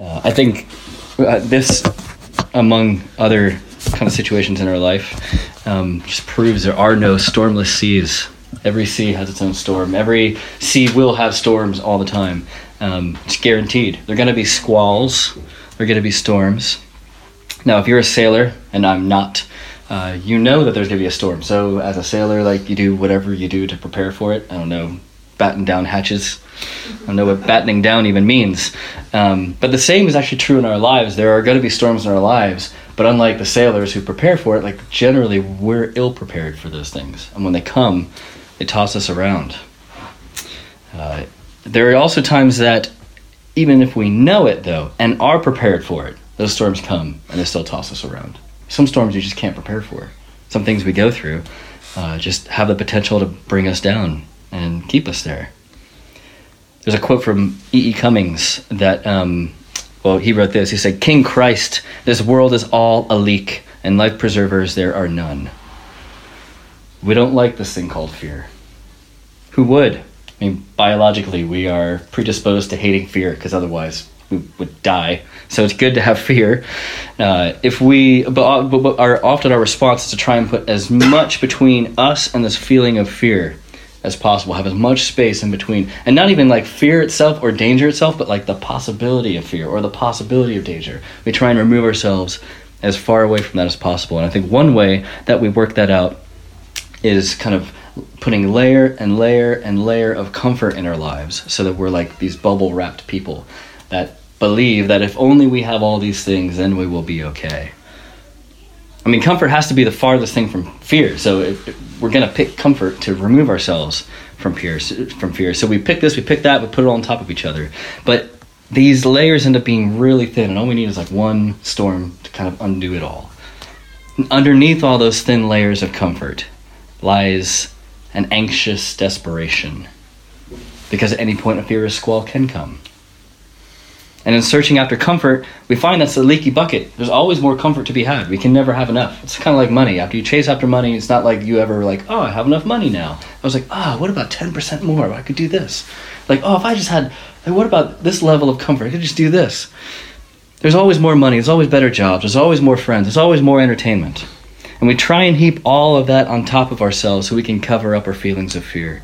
Uh, I think uh, this, among other kind of situations in our life, um, just proves there are no stormless seas. Every sea has its own storm. Every sea will have storms all the time. Um, it's guaranteed. There are going to be squalls. There are going to be storms. Now, if you're a sailor, and I'm not, uh, you know that there's going to be a storm. So, as a sailor, like you do whatever you do to prepare for it. I don't know, batten down hatches. I don't know what battening down even means. Um, but the same is actually true in our lives. There are going to be storms in our lives, but unlike the sailors who prepare for it, like generally we're ill prepared for those things. And when they come, they toss us around. Uh, there are also times that, even if we know it though, and are prepared for it, those storms come and they still toss us around. Some storms you just can't prepare for. Some things we go through uh, just have the potential to bring us down and keep us there. There's a quote from E. E. Cummings that, um, well, he wrote this. He said, King Christ, this world is all a leak, and life preservers there are none. We don't like this thing called fear. Who would? I mean, biologically, we are predisposed to hating fear because otherwise we would die. So it's good to have fear. Uh, if we, but, but our, often our response is to try and put as much between us and this feeling of fear as possible, have as much space in between, and not even like fear itself or danger itself, but like the possibility of fear or the possibility of danger. We try and remove ourselves as far away from that as possible. And I think one way that we work that out is kind of putting layer and layer and layer of comfort in our lives so that we're like these bubble wrapped people that believe that if only we have all these things, then we will be okay. I mean, comfort has to be the farthest thing from fear. So we're going to pick comfort to remove ourselves from fear. From fear. So we pick this, we pick that, we put it all on top of each other. But these layers end up being really thin, and all we need is like one storm to kind of undo it all. And underneath all those thin layers of comfort lies an anxious desperation, because at any point a fear squall can come. And in searching after comfort, we find that's a leaky bucket. There's always more comfort to be had. We can never have enough. It's kind of like money. After you chase after money, it's not like you ever like, oh, I have enough money now. I was like, ah, oh, what about 10% more? I could do this. Like, oh, if I just had, like, what about this level of comfort? I could just do this. There's always more money. There's always better jobs. There's always more friends. There's always more entertainment. And we try and heap all of that on top of ourselves so we can cover up our feelings of fear.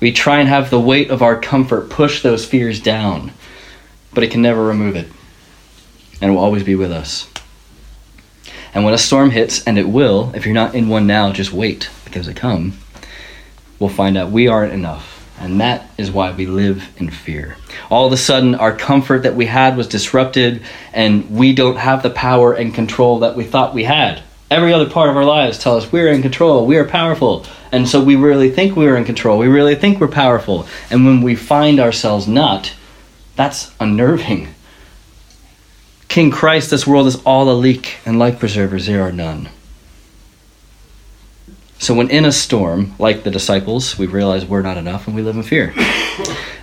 We try and have the weight of our comfort push those fears down but it can never remove it. And it will always be with us. And when a storm hits, and it will, if you're not in one now, just wait because it come. We'll find out we aren't enough. And that is why we live in fear. All of a sudden, our comfort that we had was disrupted, and we don't have the power and control that we thought we had. Every other part of our lives tell us we're in control, we are powerful. And so we really think we're in control, we really think we're powerful. And when we find ourselves not, that's unnerving. King Christ, this world is all a leak, and life preservers there are none. So, when in a storm, like the disciples, we realize we're not enough and we live in fear.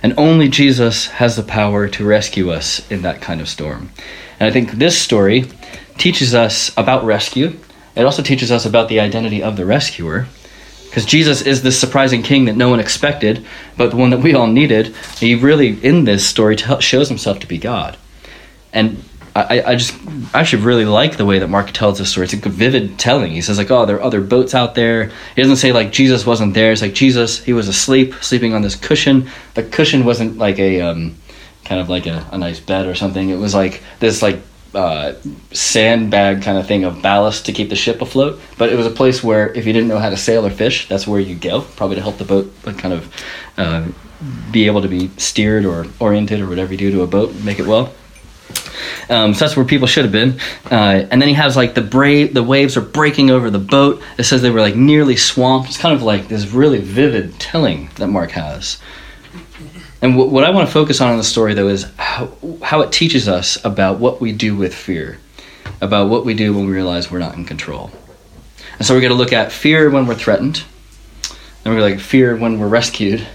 And only Jesus has the power to rescue us in that kind of storm. And I think this story teaches us about rescue. It also teaches us about the identity of the rescuer. Because Jesus is this surprising king that no one expected, but the one that we all needed. He really, in this story, t- shows himself to be God. And I, I just I actually really like the way that Mark tells this story. It's a vivid telling. He says like, oh, there are other boats out there. He doesn't say like Jesus wasn't there. It's like Jesus, he was asleep, sleeping on this cushion. The cushion wasn't like a um, kind of like a, a nice bed or something. It was like this like uh, sandbag kind of thing of ballast to keep the ship afloat. But it was a place where if you didn't know how to sail or fish, that's where you go, probably to help the boat kind of uh, be able to be steered or oriented or whatever you do to a boat, make it well. Um, so that's where people should have been. Uh, and then he has like the brave, the waves are breaking over the boat. It says they were like nearly swamped. It's kind of like this really vivid telling that Mark has. And w- what I want to focus on in the story, though, is how, how it teaches us about what we do with fear, about what we do when we realize we're not in control. And so we're going to look at fear when we're threatened, then we're going to look at fear when we're rescued,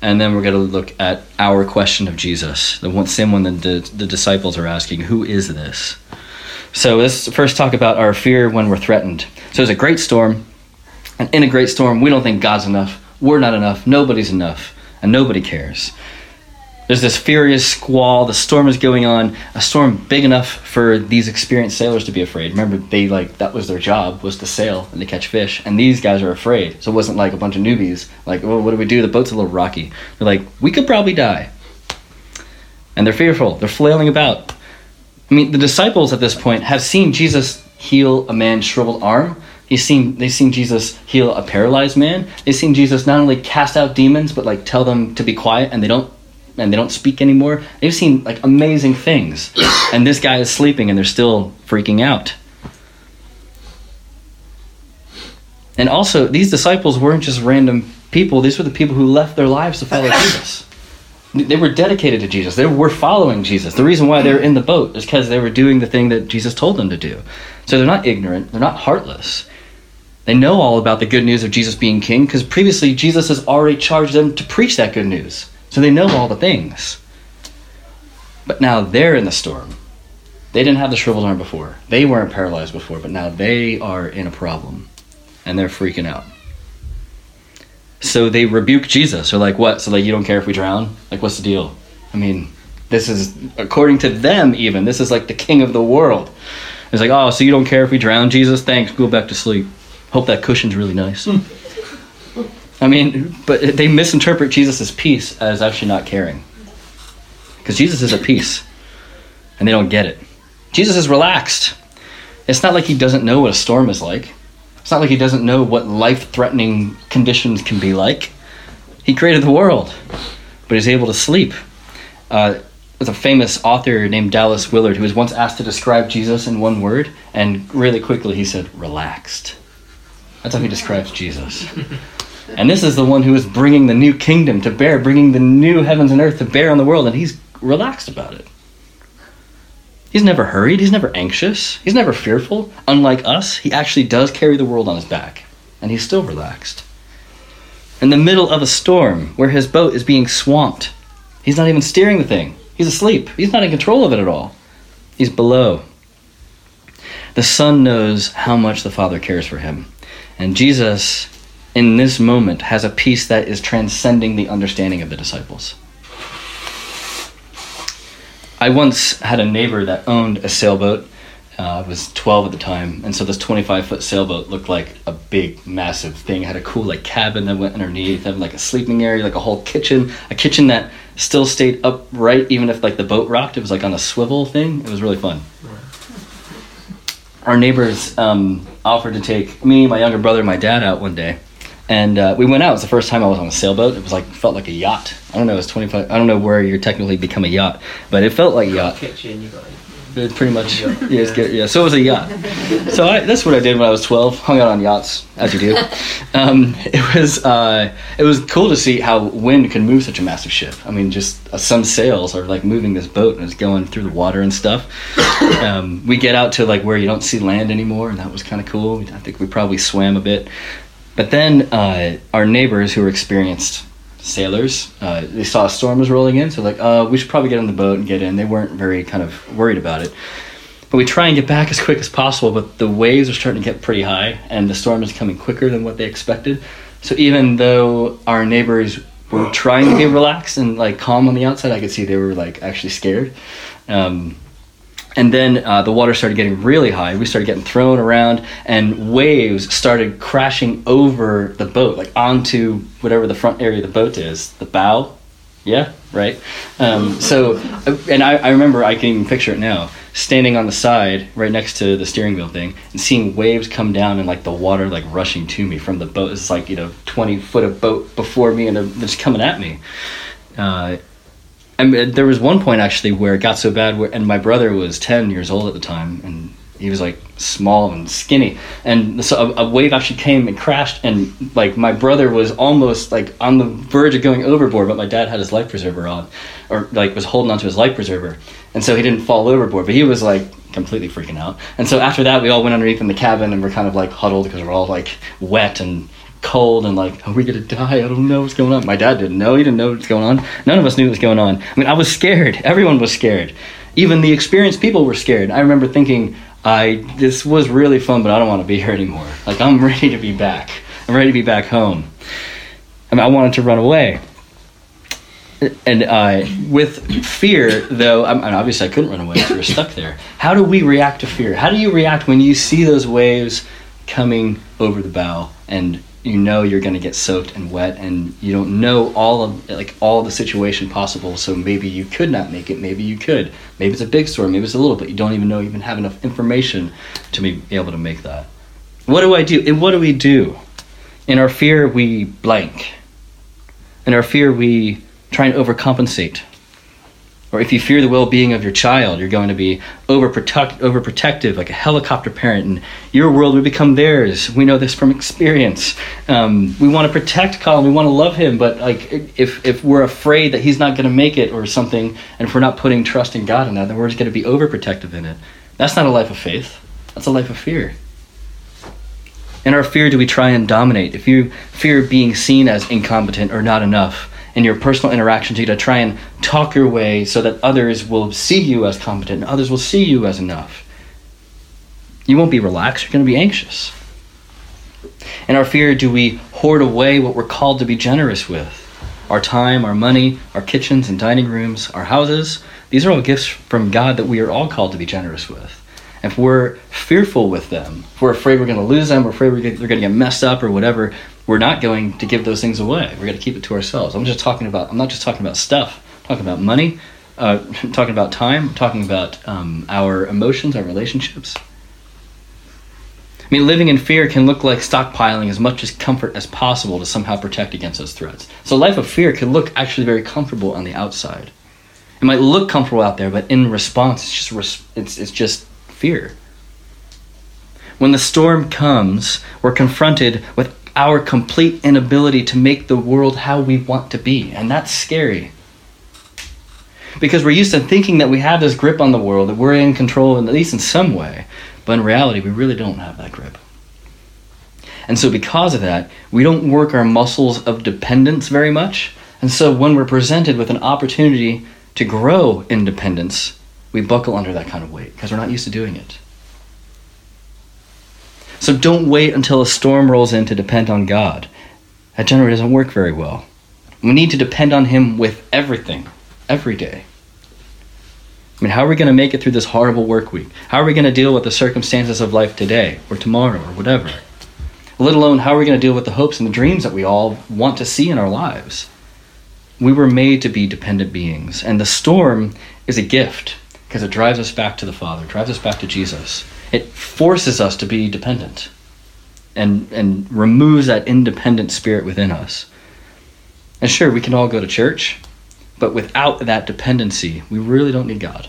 and then we're going to look at our question of Jesus, the one, same one that the, the disciples are asking Who is this? So let's first talk about our fear when we're threatened. So it's a great storm, and in a great storm, we don't think God's enough, we're not enough, nobody's enough and nobody cares. There's this furious squall. The storm is going on. A storm big enough for these experienced sailors to be afraid. Remember, they like that was their job was to sail and to catch fish. And these guys are afraid. So it wasn't like a bunch of newbies. Like, well, what do we do? The boat's a little rocky. They're like, we could probably die. And they're fearful. They're flailing about. I mean, the disciples at this point have seen Jesus heal a man's shriveled arm. He's seen they've seen Jesus heal a paralyzed man. They've seen Jesus not only cast out demons, but like tell them to be quiet, and they don't and they don't speak anymore. They've seen like amazing things. And this guy is sleeping and they're still freaking out. And also, these disciples weren't just random people, these were the people who left their lives to follow Jesus. They were dedicated to Jesus. They were following Jesus. The reason why they're in the boat is because they were doing the thing that Jesus told them to do. So they're not ignorant, they're not heartless. They know all about the good news of Jesus being king because previously Jesus has already charged them to preach that good news. So they know all the things. But now they're in the storm. They didn't have the shriveled arm before. They weren't paralyzed before, but now they are in a problem. And they're freaking out. So they rebuke Jesus. They're like, what? So like you don't care if we drown? Like what's the deal? I mean, this is according to them even, this is like the king of the world. It's like, oh, so you don't care if we drown, Jesus? Thanks, go back to sleep. Hope that cushion's really nice. I mean, but they misinterpret Jesus' peace as actually not caring. Because Jesus is at peace, and they don't get it. Jesus is relaxed. It's not like he doesn't know what a storm is like. It's not like he doesn't know what life threatening conditions can be like. He created the world, but he's able to sleep. Uh, there's a famous author named Dallas Willard who was once asked to describe Jesus in one word, and really quickly he said, relaxed. That's how he describes Jesus. And this is the one who is bringing the new kingdom to bear, bringing the new heavens and earth to bear on the world, and he's relaxed about it. He's never hurried, he's never anxious, he's never fearful. Unlike us, he actually does carry the world on his back, and he's still relaxed. In the middle of a storm where his boat is being swamped, he's not even steering the thing. He's asleep. He's not in control of it at all. He's below. The Son knows how much the Father cares for him. And Jesus in this moment has a peace that is transcending the understanding of the disciples. I once had a neighbor that owned a sailboat. Uh, I was 12 at the time, and so this 25 foot sailboat looked like a big, massive thing. It had a cool like cabin that went underneath, had like a sleeping area, like a whole kitchen, a kitchen that still stayed upright even if like the boat rocked. It was like on a swivel thing. It was really fun. Our neighbors um, offered to take me, my younger brother, my dad out one day and uh, we went out. It was the first time I was on a sailboat. It was like felt like a yacht. I don't know. It was twenty five. I don't know where you're technically become a yacht, but it felt like a yacht. Kitchen, you got it. Pretty much. Yeah, it's good. yeah. So it was a yacht. So I, that's what I did when I was twelve. Hung out on yachts, as you do. Um, it was uh, it was cool to see how wind can move such a massive ship. I mean, just uh, some sails are like moving this boat and it's going through the water and stuff. Um, we get out to like where you don't see land anymore, and that was kind of cool. I think we probably swam a bit. But then uh, our neighbors who were experienced sailors, uh, they saw a storm was rolling in, so like, uh, we should probably get on the boat and get in. They weren't very kind of worried about it. But we try and get back as quick as possible, but the waves are starting to get pretty high, and the storm is coming quicker than what they expected. So even though our neighbors were trying to be relaxed and like calm on the outside, I could see they were like actually scared. Um, and then uh, the water started getting really high. We started getting thrown around, and waves started crashing over the boat, like onto whatever the front area of the boat is, the bow. Yeah, right. Um, so, and I, I remember I can even picture it now, standing on the side right next to the steering wheel thing, and seeing waves come down and like the water like rushing to me from the boat. It's like you know twenty foot of boat before me, and just coming at me. Uh, I mean, there was one point actually where it got so bad, where, and my brother was ten years old at the time, and he was like small and skinny, and so a, a, wave actually came and crashed, and like my brother was almost like on the verge of going overboard, but my dad had his life preserver on, or like was holding onto his life preserver, and so he didn't fall overboard, but he was like completely freaking out, and so after that we all went underneath in the cabin and we're kind of like huddled because we're all like wet and cold and like, are we gonna die? I don't know what's going on. My dad didn't know. He didn't know what's going on. None of us knew what was going on. I mean, I was scared. Everyone was scared. Even the experienced people were scared. I remember thinking, I this was really fun, but I don't want to be here anymore. Like I'm ready to be back. I'm ready to be back home. I mean, I wanted to run away. And uh, with fear, though, I'm, obviously I couldn't run away because we were stuck there. How do we react to fear? How do you react when you see those waves coming over the bow and you know you're going to get soaked and wet and you don't know all of like all the situation possible so maybe you could not make it maybe you could. Maybe it's a big storm maybe it's a little but you don't even know you even have enough information to be able to make that. What do i do? And what do we do? In our fear we blank. In our fear we try and overcompensate or if you fear the well-being of your child, you're going to be overprotect, overprotective, like a helicopter parent, and your world will become theirs. We know this from experience. Um, we want to protect Colin, we want to love him, but like if if we're afraid that he's not going to make it or something, and if we're not putting trust in God in that, then we're just going to be overprotective in it. That's not a life of faith. That's a life of fear. In our fear, do we try and dominate? If you fear being seen as incompetent or not enough, in your personal interactions, you got to try and talk your way so that others will see you as competent and others will see you as enough. You won't be relaxed, you're going to be anxious. In our fear, do we hoard away what we're called to be generous with? Our time, our money, our kitchens and dining rooms, our houses. These are all gifts from God that we are all called to be generous with. If we're fearful with them, if we're afraid we're going to lose them, we're afraid we're going to get messed up or whatever, we're not going to give those things away. We're going to keep it to ourselves. I'm just talking about. I'm not just talking about stuff. I'm talking about money. Uh, talking about time. I'm talking about um, our emotions, our relationships. I mean, living in fear can look like stockpiling as much as comfort as possible to somehow protect against those threats. So, a life of fear can look actually very comfortable on the outside. It might look comfortable out there, but in response, it's just it's it's just fear. When the storm comes, we're confronted with our complete inability to make the world how we want to be. And that's scary. Because we're used to thinking that we have this grip on the world, that we're in control, at least in some way. But in reality, we really don't have that grip. And so, because of that, we don't work our muscles of dependence very much. And so, when we're presented with an opportunity to grow independence, we buckle under that kind of weight because we're not used to doing it. So don't wait until a storm rolls in to depend on God. That generally doesn't work very well. We need to depend on Him with everything, every day. I mean, how are we going to make it through this horrible work week? How are we going to deal with the circumstances of life today or tomorrow or whatever? Let alone, how are we going to deal with the hopes and the dreams that we all want to see in our lives? We were made to be dependent beings, and the storm is a gift because it drives us back to the Father, drives us back to Jesus. It forces us to be dependent and, and removes that independent spirit within us. And sure, we can all go to church, but without that dependency, we really don't need God.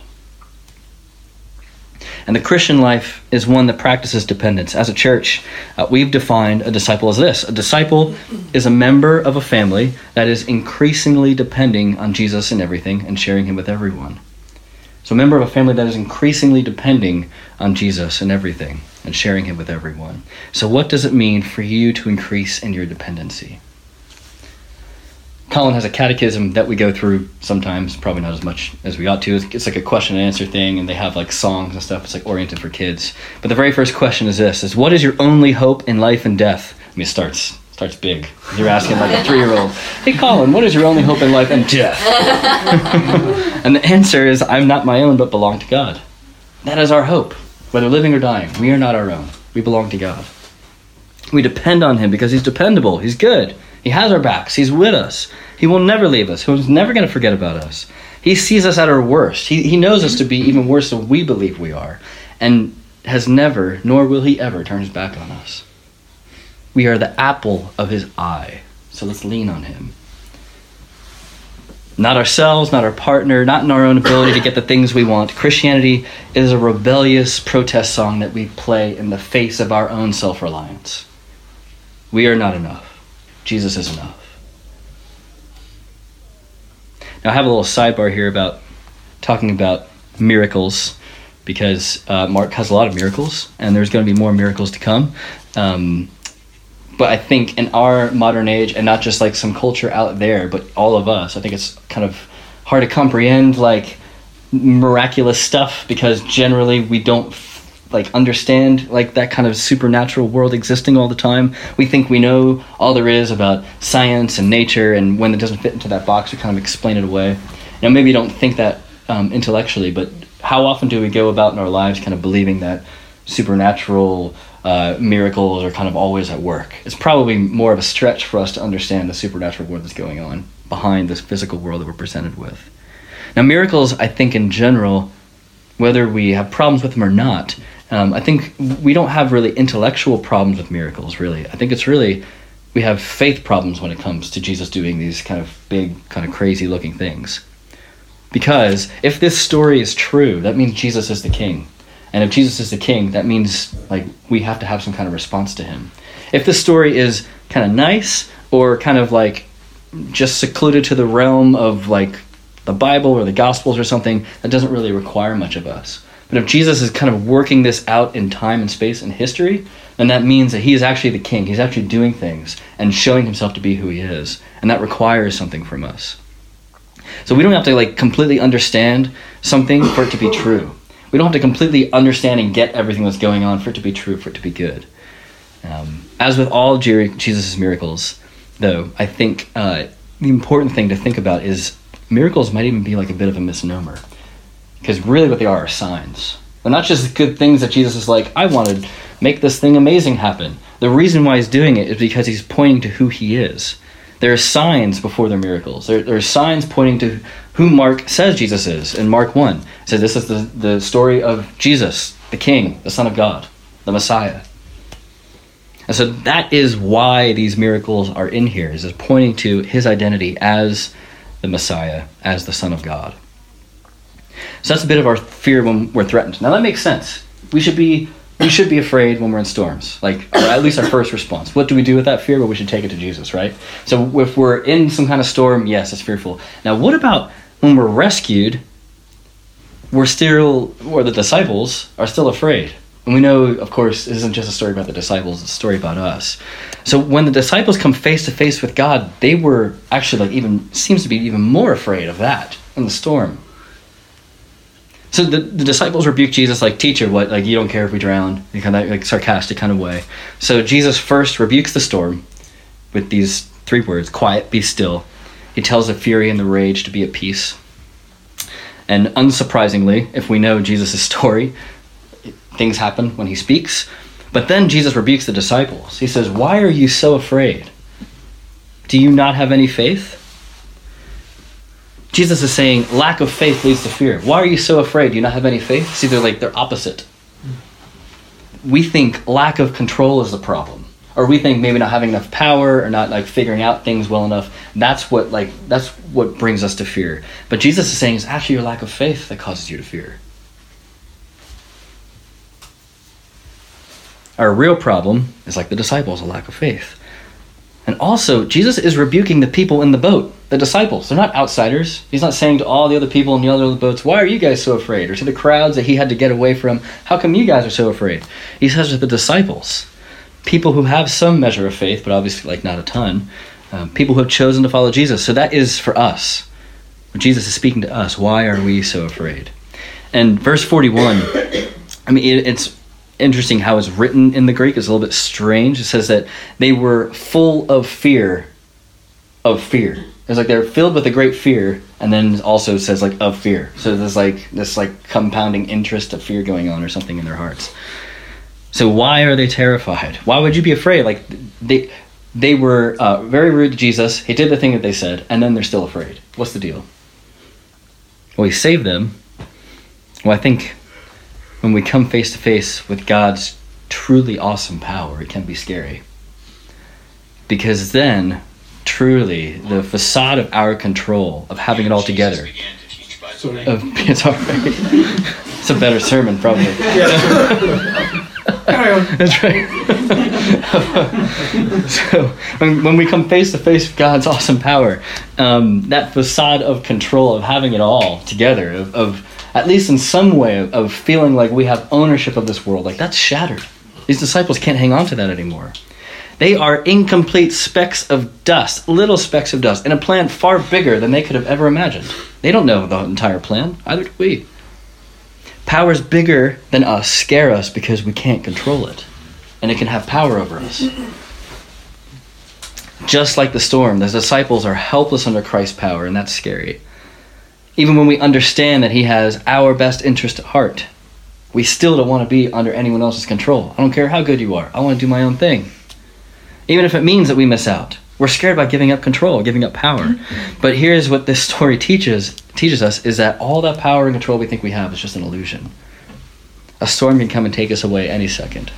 And the Christian life is one that practices dependence. As a church, uh, we've defined a disciple as this a disciple is a member of a family that is increasingly depending on Jesus in everything and sharing him with everyone. So, a member of a family that is increasingly depending on Jesus and everything and sharing Him with everyone. So, what does it mean for you to increase in your dependency? Colin has a catechism that we go through sometimes, probably not as much as we ought to. It's like a question and answer thing, and they have like songs and stuff. It's like oriented for kids. But the very first question is this: is what is your only hope in life and death? I mean, it starts starts big. You're asking like a three year old, hey Colin, what is your only hope in life and death? and the answer is, I'm not my own, but belong to God. That is our hope. Whether living or dying, we are not our own. We belong to God. We depend on Him because He's dependable. He's good. He has our backs. He's with us. He will never leave us. He's never going to forget about us. He sees us at our worst. He, he knows us to be even worse than we believe we are, and has never, nor will He ever, turn His back on us. We are the apple of his eye. So let's lean on him. Not ourselves, not our partner, not in our own ability to get the things we want. Christianity is a rebellious protest song that we play in the face of our own self reliance. We are not enough. Jesus is enough. Now, I have a little sidebar here about talking about miracles because uh, Mark has a lot of miracles, and there's going to be more miracles to come. Um, but I think in our modern age, and not just like some culture out there, but all of us, I think it's kind of hard to comprehend like miraculous stuff because generally we don't like understand like that kind of supernatural world existing all the time. We think we know all there is about science and nature, and when it doesn't fit into that box, we kind of explain it away. Now, maybe you don't think that um, intellectually, but how often do we go about in our lives kind of believing that supernatural uh, miracles are kind of always at work? It's probably more of a stretch for us to understand the supernatural world that's going on behind this physical world that we're presented with. Now, miracles, I think in general, whether we have problems with them or not, um, I think we don't have really intellectual problems with miracles, really. I think it's really, we have faith problems when it comes to Jesus doing these kind of big, kind of crazy looking things. Because if this story is true, that means Jesus is the king. And if Jesus is the king, that means like we have to have some kind of response to him. If this story is kind of nice or kind of like just secluded to the realm of like the Bible or the Gospels or something, that doesn't really require much of us. But if Jesus is kind of working this out in time and space and history, then that means that he is actually the king. He's actually doing things and showing himself to be who he is. And that requires something from us. So we don't have to like completely understand something for it to be true. We don't have to completely understand and get everything that's going on for it to be true, for it to be good. Um, as with all Jesus' miracles, though, I think uh, the important thing to think about is miracles might even be like a bit of a misnomer. Because really, what they are are signs. They're not just good things that Jesus is like, I want to make this thing amazing happen. The reason why he's doing it is because he's pointing to who he is. There are signs before their miracles. There, there are signs pointing to who Mark says Jesus is in Mark 1. It says this is the, the story of Jesus, the King, the Son of God, the Messiah. And so that is why these miracles are in here, is pointing to his identity as the Messiah, as the Son of God. So that's a bit of our fear when we're threatened. Now that makes sense. We should be we should be afraid when we're in storms. Like or at least our first response. What do we do with that fear? Well, we should take it to Jesus, right? So if we're in some kind of storm, yes, it's fearful. Now, what about when we're rescued? We're still, or the disciples are still afraid. And we know, of course, isn't just a story about the disciples, it's a story about us. So when the disciples come face to face with God, they were actually like even seems to be even more afraid of that in the storm. So the, the disciples rebuke Jesus like, "Teacher, what? Like you don't care if we drown?" In kind of like sarcastic kind of way. So Jesus first rebukes the storm with these three words: "Quiet, be still." He tells the fury and the rage to be at peace. And unsurprisingly, if we know Jesus' story, things happen when he speaks. But then Jesus rebukes the disciples. He says, Why are you so afraid? Do you not have any faith? Jesus is saying lack of faith leads to fear. Why are you so afraid? Do you not have any faith? See, they're like they're opposite. We think lack of control is the problem. Or we think maybe not having enough power or not like figuring out things well enough. That's what like that's what brings us to fear. But Jesus is saying it's actually your lack of faith that causes you to fear. Our real problem is like the disciples, a lack of faith. And also, Jesus is rebuking the people in the boat, the disciples. They're not outsiders. He's not saying to all the other people in the other boats, Why are you guys so afraid? Or to the crowds that he had to get away from, How come you guys are so afraid? He says to the disciples, people who have some measure of faith, but obviously like not a ton, um, people who have chosen to follow Jesus. So that is for us. Jesus is speaking to us. Why are we so afraid? And verse 41, I mean, it, it's interesting how it's written in the Greek. It's a little bit strange. It says that they were full of fear, of fear. It's like they're filled with a great fear, and then also says like of fear. So there's like this like compounding interest of fear going on or something in their hearts. So why are they terrified? Why would you be afraid? Like they they were uh, very rude to Jesus. He did the thing that they said, and then they're still afraid. What's the deal? Well, he saved them. Well, I think when we come face to face with God's truly awesome power, it can be scary. Because then, truly, the facade of our control, of having it all together, of, it's all right. it's a better sermon, probably. That's right. so when, when we come face to face with God's awesome power, um, that facade of control, of having it all together, of, of at least in some way, of, of feeling like we have ownership of this world, like that's shattered. These disciples can't hang on to that anymore. They are incomplete specks of dust, little specks of dust, in a plan far bigger than they could have ever imagined. They don't know the entire plan, either do we. Powers bigger than us scare us because we can't control it, and it can have power over us. Just like the storm, the disciples are helpless under Christ's power, and that's scary. Even when we understand that He has our best interest at heart, we still don't want to be under anyone else's control. I don't care how good you are, I want to do my own thing. Even if it means that we miss out. We're scared about giving up control, giving up power. Mm-hmm. But here's what this story teaches teaches us is that all that power and control we think we have is just an illusion. A storm can come and take us away any second.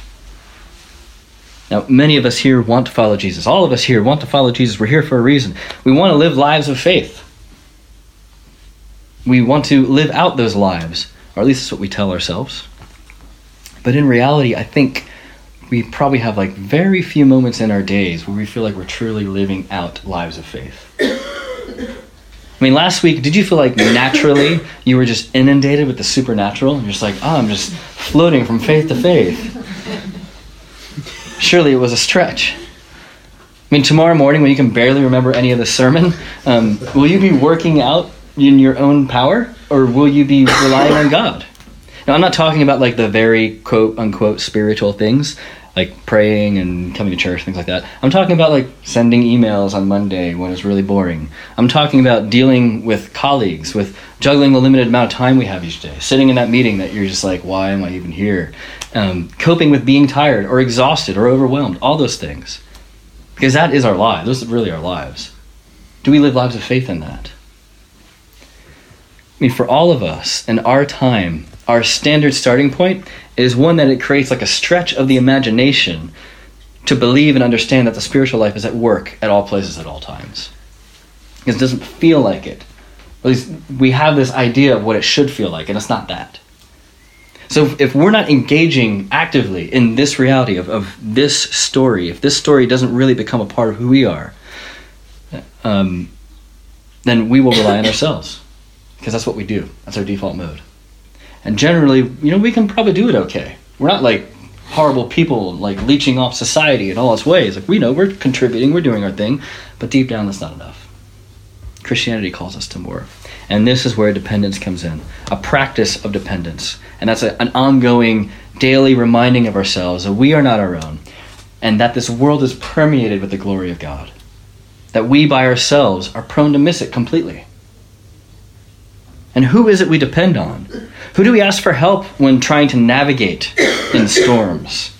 Now, many of us here want to follow Jesus. All of us here want to follow Jesus. We're here for a reason. We want to live lives of faith. We want to live out those lives, or at least that's what we tell ourselves. But in reality, I think we probably have like very few moments in our days where we feel like we're truly living out lives of faith. I mean, last week, did you feel like naturally you were just inundated with the supernatural? You're just like, oh, I'm just floating from faith to faith. Surely it was a stretch. I mean, tomorrow morning, when you can barely remember any of the sermon, um, will you be working out in your own power, or will you be relying on God? Now, I'm not talking about like the very quote unquote spiritual things like praying and coming to church, things like that. I'm talking about like sending emails on Monday when it's really boring. I'm talking about dealing with colleagues, with juggling the limited amount of time we have each day, sitting in that meeting that you're just like, why am I even here? Um, coping with being tired or exhausted or overwhelmed, all those things. Because that is our life. Those are really our lives. Do we live lives of faith in that? I mean, for all of us in our time, our standard starting point is one that it creates like a stretch of the imagination to believe and understand that the spiritual life is at work at all places at all times. Because it doesn't feel like it. At least we have this idea of what it should feel like, and it's not that. So if we're not engaging actively in this reality of, of this story, if this story doesn't really become a part of who we are, um, then we will rely on ourselves. Because that's what we do. That's our default mode. And generally, you know, we can probably do it okay. We're not like horrible people like leeching off society in all its ways. Like we know we're contributing, we're doing our thing, but deep down that's not enough. Christianity calls us to more. And this is where dependence comes in a practice of dependence. And that's a, an ongoing daily reminding of ourselves that we are not our own and that this world is permeated with the glory of God. That we by ourselves are prone to miss it completely. And who is it we depend on? Who do we ask for help when trying to navigate in storms?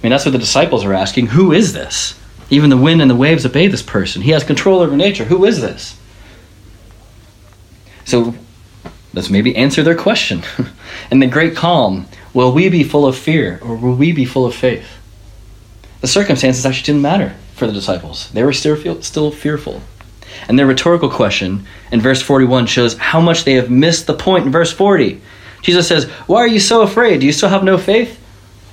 I mean, that's what the disciples are asking. Who is this? Even the wind and the waves obey this person. He has control over nature. Who is this? So let's maybe answer their question. In the great calm, will we be full of fear or will we be full of faith? The circumstances actually didn't matter for the disciples. They were still, still fearful. And their rhetorical question in verse 41 shows how much they have missed the point in verse 40. Jesus says, Why are you so afraid? Do you still have no faith?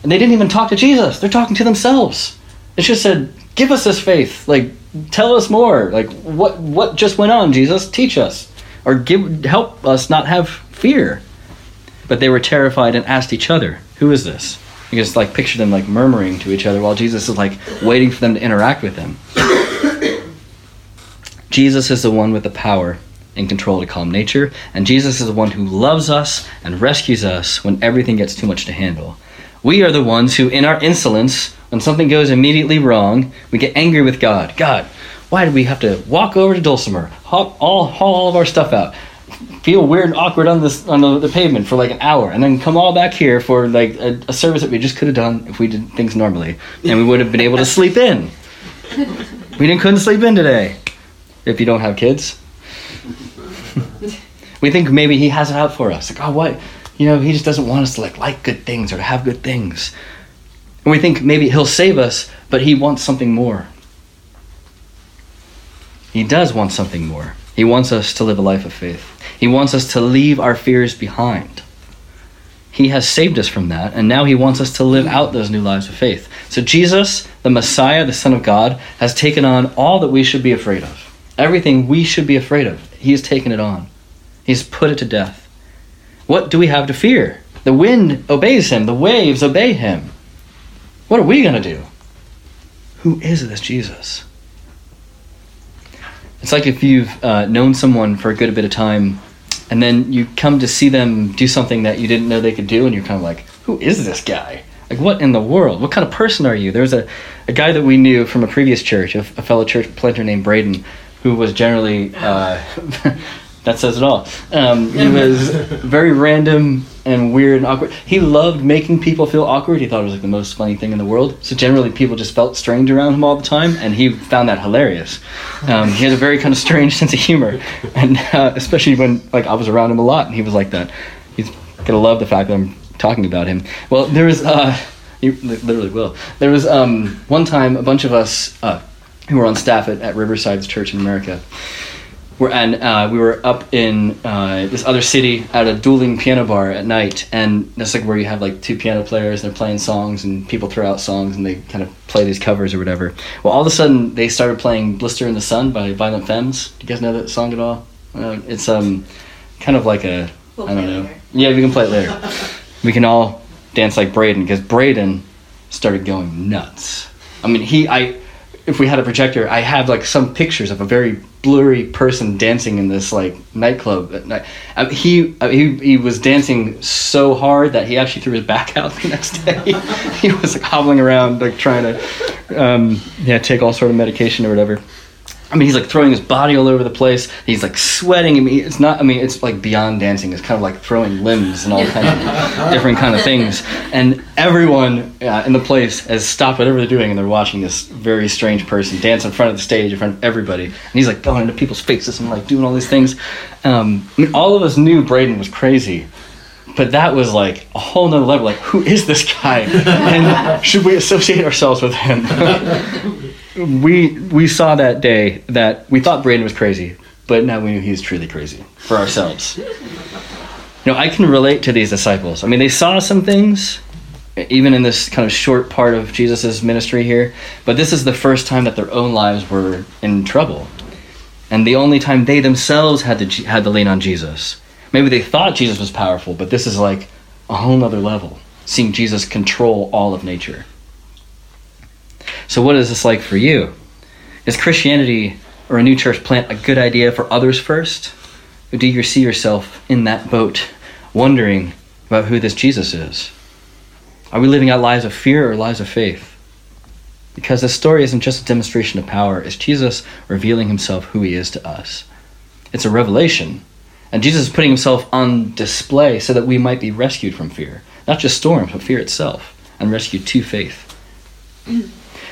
And they didn't even talk to Jesus, they're talking to themselves. It just said, Give us this faith. Like, tell us more. Like, what, what just went on, Jesus? Teach us. Or give, help us not have fear. But they were terrified and asked each other, Who is this? You just like picture them like murmuring to each other while Jesus is like waiting for them to interact with him. Jesus is the one with the power and control to calm nature, and Jesus is the one who loves us and rescues us when everything gets too much to handle. We are the ones who, in our insolence, when something goes immediately wrong, we get angry with God. God, why did we have to walk over to Dulcimer, haul all, haul all of our stuff out, feel weird and awkward on this on the, the, pavement for like an hour, and then come all back here for like a, a service that we just could have done if we did things normally, and we would have been able to sleep in. We didn't couldn't sleep in today if you don't have kids. we think maybe he has it out for us. Like, oh, what? You know, he just doesn't want us to like like good things or to have good things. And we think maybe he'll save us, but he wants something more. He does want something more. He wants us to live a life of faith. He wants us to leave our fears behind. He has saved us from that, and now he wants us to live out those new lives of faith. So Jesus, the Messiah, the Son of God, has taken on all that we should be afraid of. Everything we should be afraid of, he has taken it on. He's put it to death. What do we have to fear? The wind obeys him, the waves obey him. What are we going to do? Who is this Jesus? It's like if you've uh, known someone for a good bit of time and then you come to see them do something that you didn't know they could do, and you're kind of like, who is this guy? Like, what in the world? What kind of person are you? There's a, a guy that we knew from a previous church, a, a fellow church planter named Braden, who was generally, uh, that says it all. Um, he was very random and weird and awkward. He loved making people feel awkward. He thought it was like the most funny thing in the world. So generally, people just felt strange around him all the time, and he found that hilarious. Um, he had a very kind of strange sense of humor, and uh, especially when like I was around him a lot, and he was like that. He's gonna love the fact that I'm talking about him. Well, there was, uh, you literally will. There was um, one time a bunch of us uh, who were on staff at, at Riverside's church in America. Were, and uh, we were up in uh, this other city at a dueling piano bar at night, and that's like where you have like two piano players and they're playing songs, and people throw out songs and they kind of play these covers or whatever. Well, all of a sudden they started playing "Blister in the Sun" by Violent Femmes. Do you guys know that song at all? Uh, it's um kind of like a We'll I don't know. later. Yeah, we can play it later. we can all dance like Braden because Braden started going nuts. I mean, he I if we had a projector, I have like some pictures of a very blurry person dancing in this like nightclub at night. Mean, he mean, he he was dancing so hard that he actually threw his back out the next day. he was like hobbling around like trying to um, yeah take all sort of medication or whatever. I mean, he's like throwing his body all over the place. He's like sweating. I mean, it's not. I mean, it's like beyond dancing. It's kind of like throwing limbs and all kinds of different kind of things. And everyone uh, in the place has stopped whatever they're doing, and they're watching this very strange person dance in front of the stage in front of everybody. And he's like going into people's faces and like doing all these things. Um, I mean, all of us knew Braden was crazy. But that was like a whole nother level. Like, who is this guy? And should we associate ourselves with him? we we saw that day that we thought Braden was crazy, but now we knew he was truly crazy for ourselves. You know, I can relate to these disciples. I mean, they saw some things, even in this kind of short part of Jesus' ministry here, but this is the first time that their own lives were in trouble. And the only time they themselves had to had to lean on Jesus. Maybe they thought Jesus was powerful, but this is like a whole nother level. Seeing Jesus control all of nature. So, what is this like for you? Is Christianity or a new church plant a good idea for others first? Or do you see yourself in that boat, wondering about who this Jesus is? Are we living out lives of fear or lives of faith? Because this story isn't just a demonstration of power, it's Jesus revealing himself who he is to us. It's a revelation. And Jesus is putting himself on display so that we might be rescued from fear. Not just storms, but fear itself, and rescued to faith.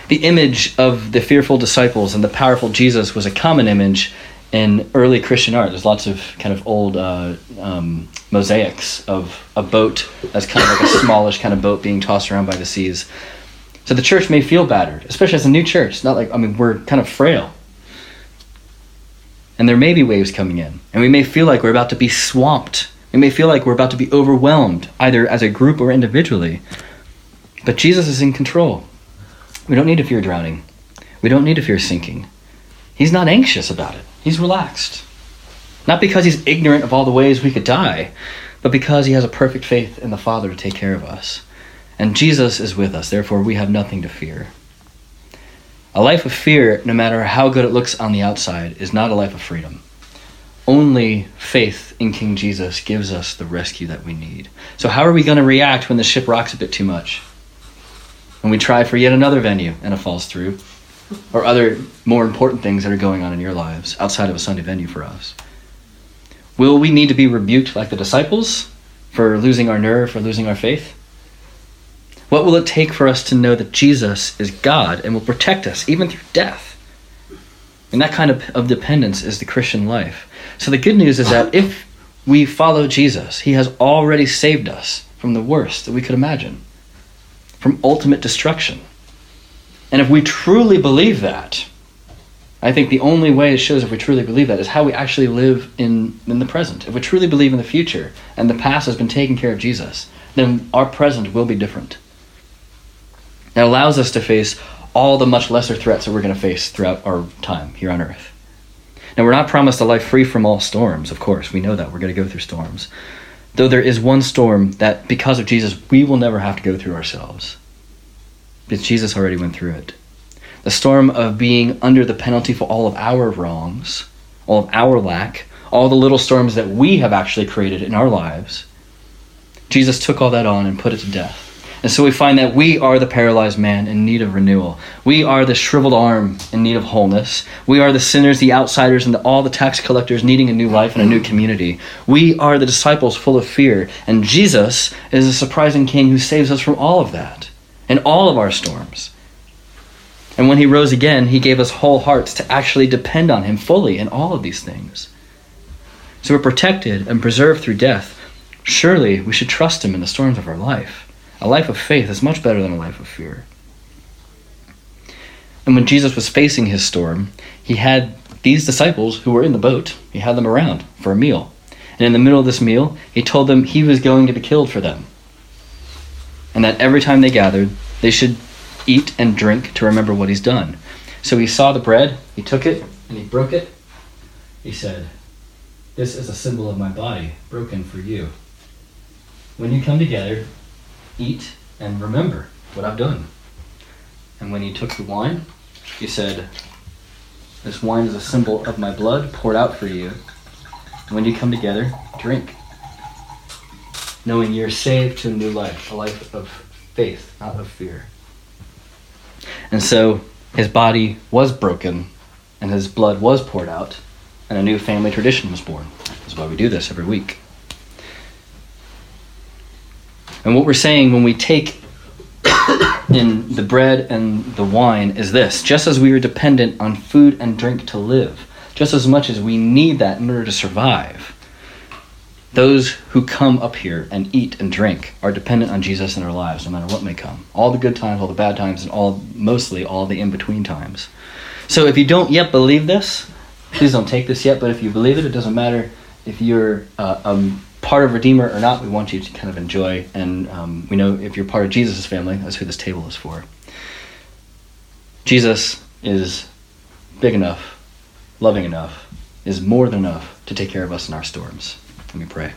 The image of the fearful disciples and the powerful Jesus was a common image in early Christian art. There's lots of kind of old uh, um, mosaics of a boat that's kind of like a smallish kind of boat being tossed around by the seas. So the church may feel battered, especially as a new church. Not like, I mean, we're kind of frail. And there may be waves coming in, and we may feel like we're about to be swamped. We may feel like we're about to be overwhelmed, either as a group or individually. But Jesus is in control. We don't need to fear drowning. We don't need to fear sinking. He's not anxious about it. He's relaxed. Not because he's ignorant of all the ways we could die, but because he has a perfect faith in the Father to take care of us. And Jesus is with us, therefore we have nothing to fear. A life of fear, no matter how good it looks on the outside, is not a life of freedom. Only faith in King Jesus gives us the rescue that we need. So, how are we going to react when the ship rocks a bit too much? When we try for yet another venue and it falls through? Or other more important things that are going on in your lives outside of a Sunday venue for us? Will we need to be rebuked like the disciples for losing our nerve, for losing our faith? What will it take for us to know that Jesus is God and will protect us even through death? And that kind of, of dependence is the Christian life. So the good news is that if we follow Jesus, he has already saved us from the worst that we could imagine, from ultimate destruction. And if we truly believe that, I think the only way it shows if we truly believe that is how we actually live in, in the present. If we truly believe in the future and the past has been taken care of Jesus, then our present will be different. It allows us to face all the much lesser threats that we're going to face throughout our time here on earth. Now, we're not promised a life free from all storms, of course. We know that. We're going to go through storms. Though there is one storm that, because of Jesus, we will never have to go through ourselves. Because Jesus already went through it. The storm of being under the penalty for all of our wrongs, all of our lack, all the little storms that we have actually created in our lives, Jesus took all that on and put it to death. And so we find that we are the paralyzed man in need of renewal. We are the shriveled arm in need of wholeness. We are the sinners, the outsiders, and the, all the tax collectors needing a new life and a new community. We are the disciples full of fear. And Jesus is a surprising king who saves us from all of that and all of our storms. And when he rose again, he gave us whole hearts to actually depend on him fully in all of these things. So we're protected and preserved through death. Surely we should trust him in the storms of our life. A life of faith is much better than a life of fear. And when Jesus was facing his storm, he had these disciples who were in the boat, he had them around for a meal. And in the middle of this meal, he told them he was going to be killed for them. And that every time they gathered, they should eat and drink to remember what he's done. So he saw the bread, he took it, and he broke it. He said, This is a symbol of my body, broken for you. When you come together, eat and remember what I've done. And when he took the wine, he said, This wine is a symbol of my blood poured out for you. And when you come together, drink. Knowing you're saved to a new life, a life of faith, not of fear. And so his body was broken and his blood was poured out, and a new family tradition was born. That's why we do this every week. And what we're saying when we take in the bread and the wine is this just as we are dependent on food and drink to live, just as much as we need that in order to survive, those who come up here and eat and drink are dependent on Jesus in their lives, no matter what may come. All the good times, all the bad times, and all mostly all the in between times. So if you don't yet believe this, please don't take this yet. But if you believe it, it doesn't matter if you're uh, um, part of Redeemer or not, we want you to kind of enjoy. And um, we know if you're part of Jesus' family, that's who this table is for. Jesus is big enough, loving enough, is more than enough to take care of us in our storms. Let me pray.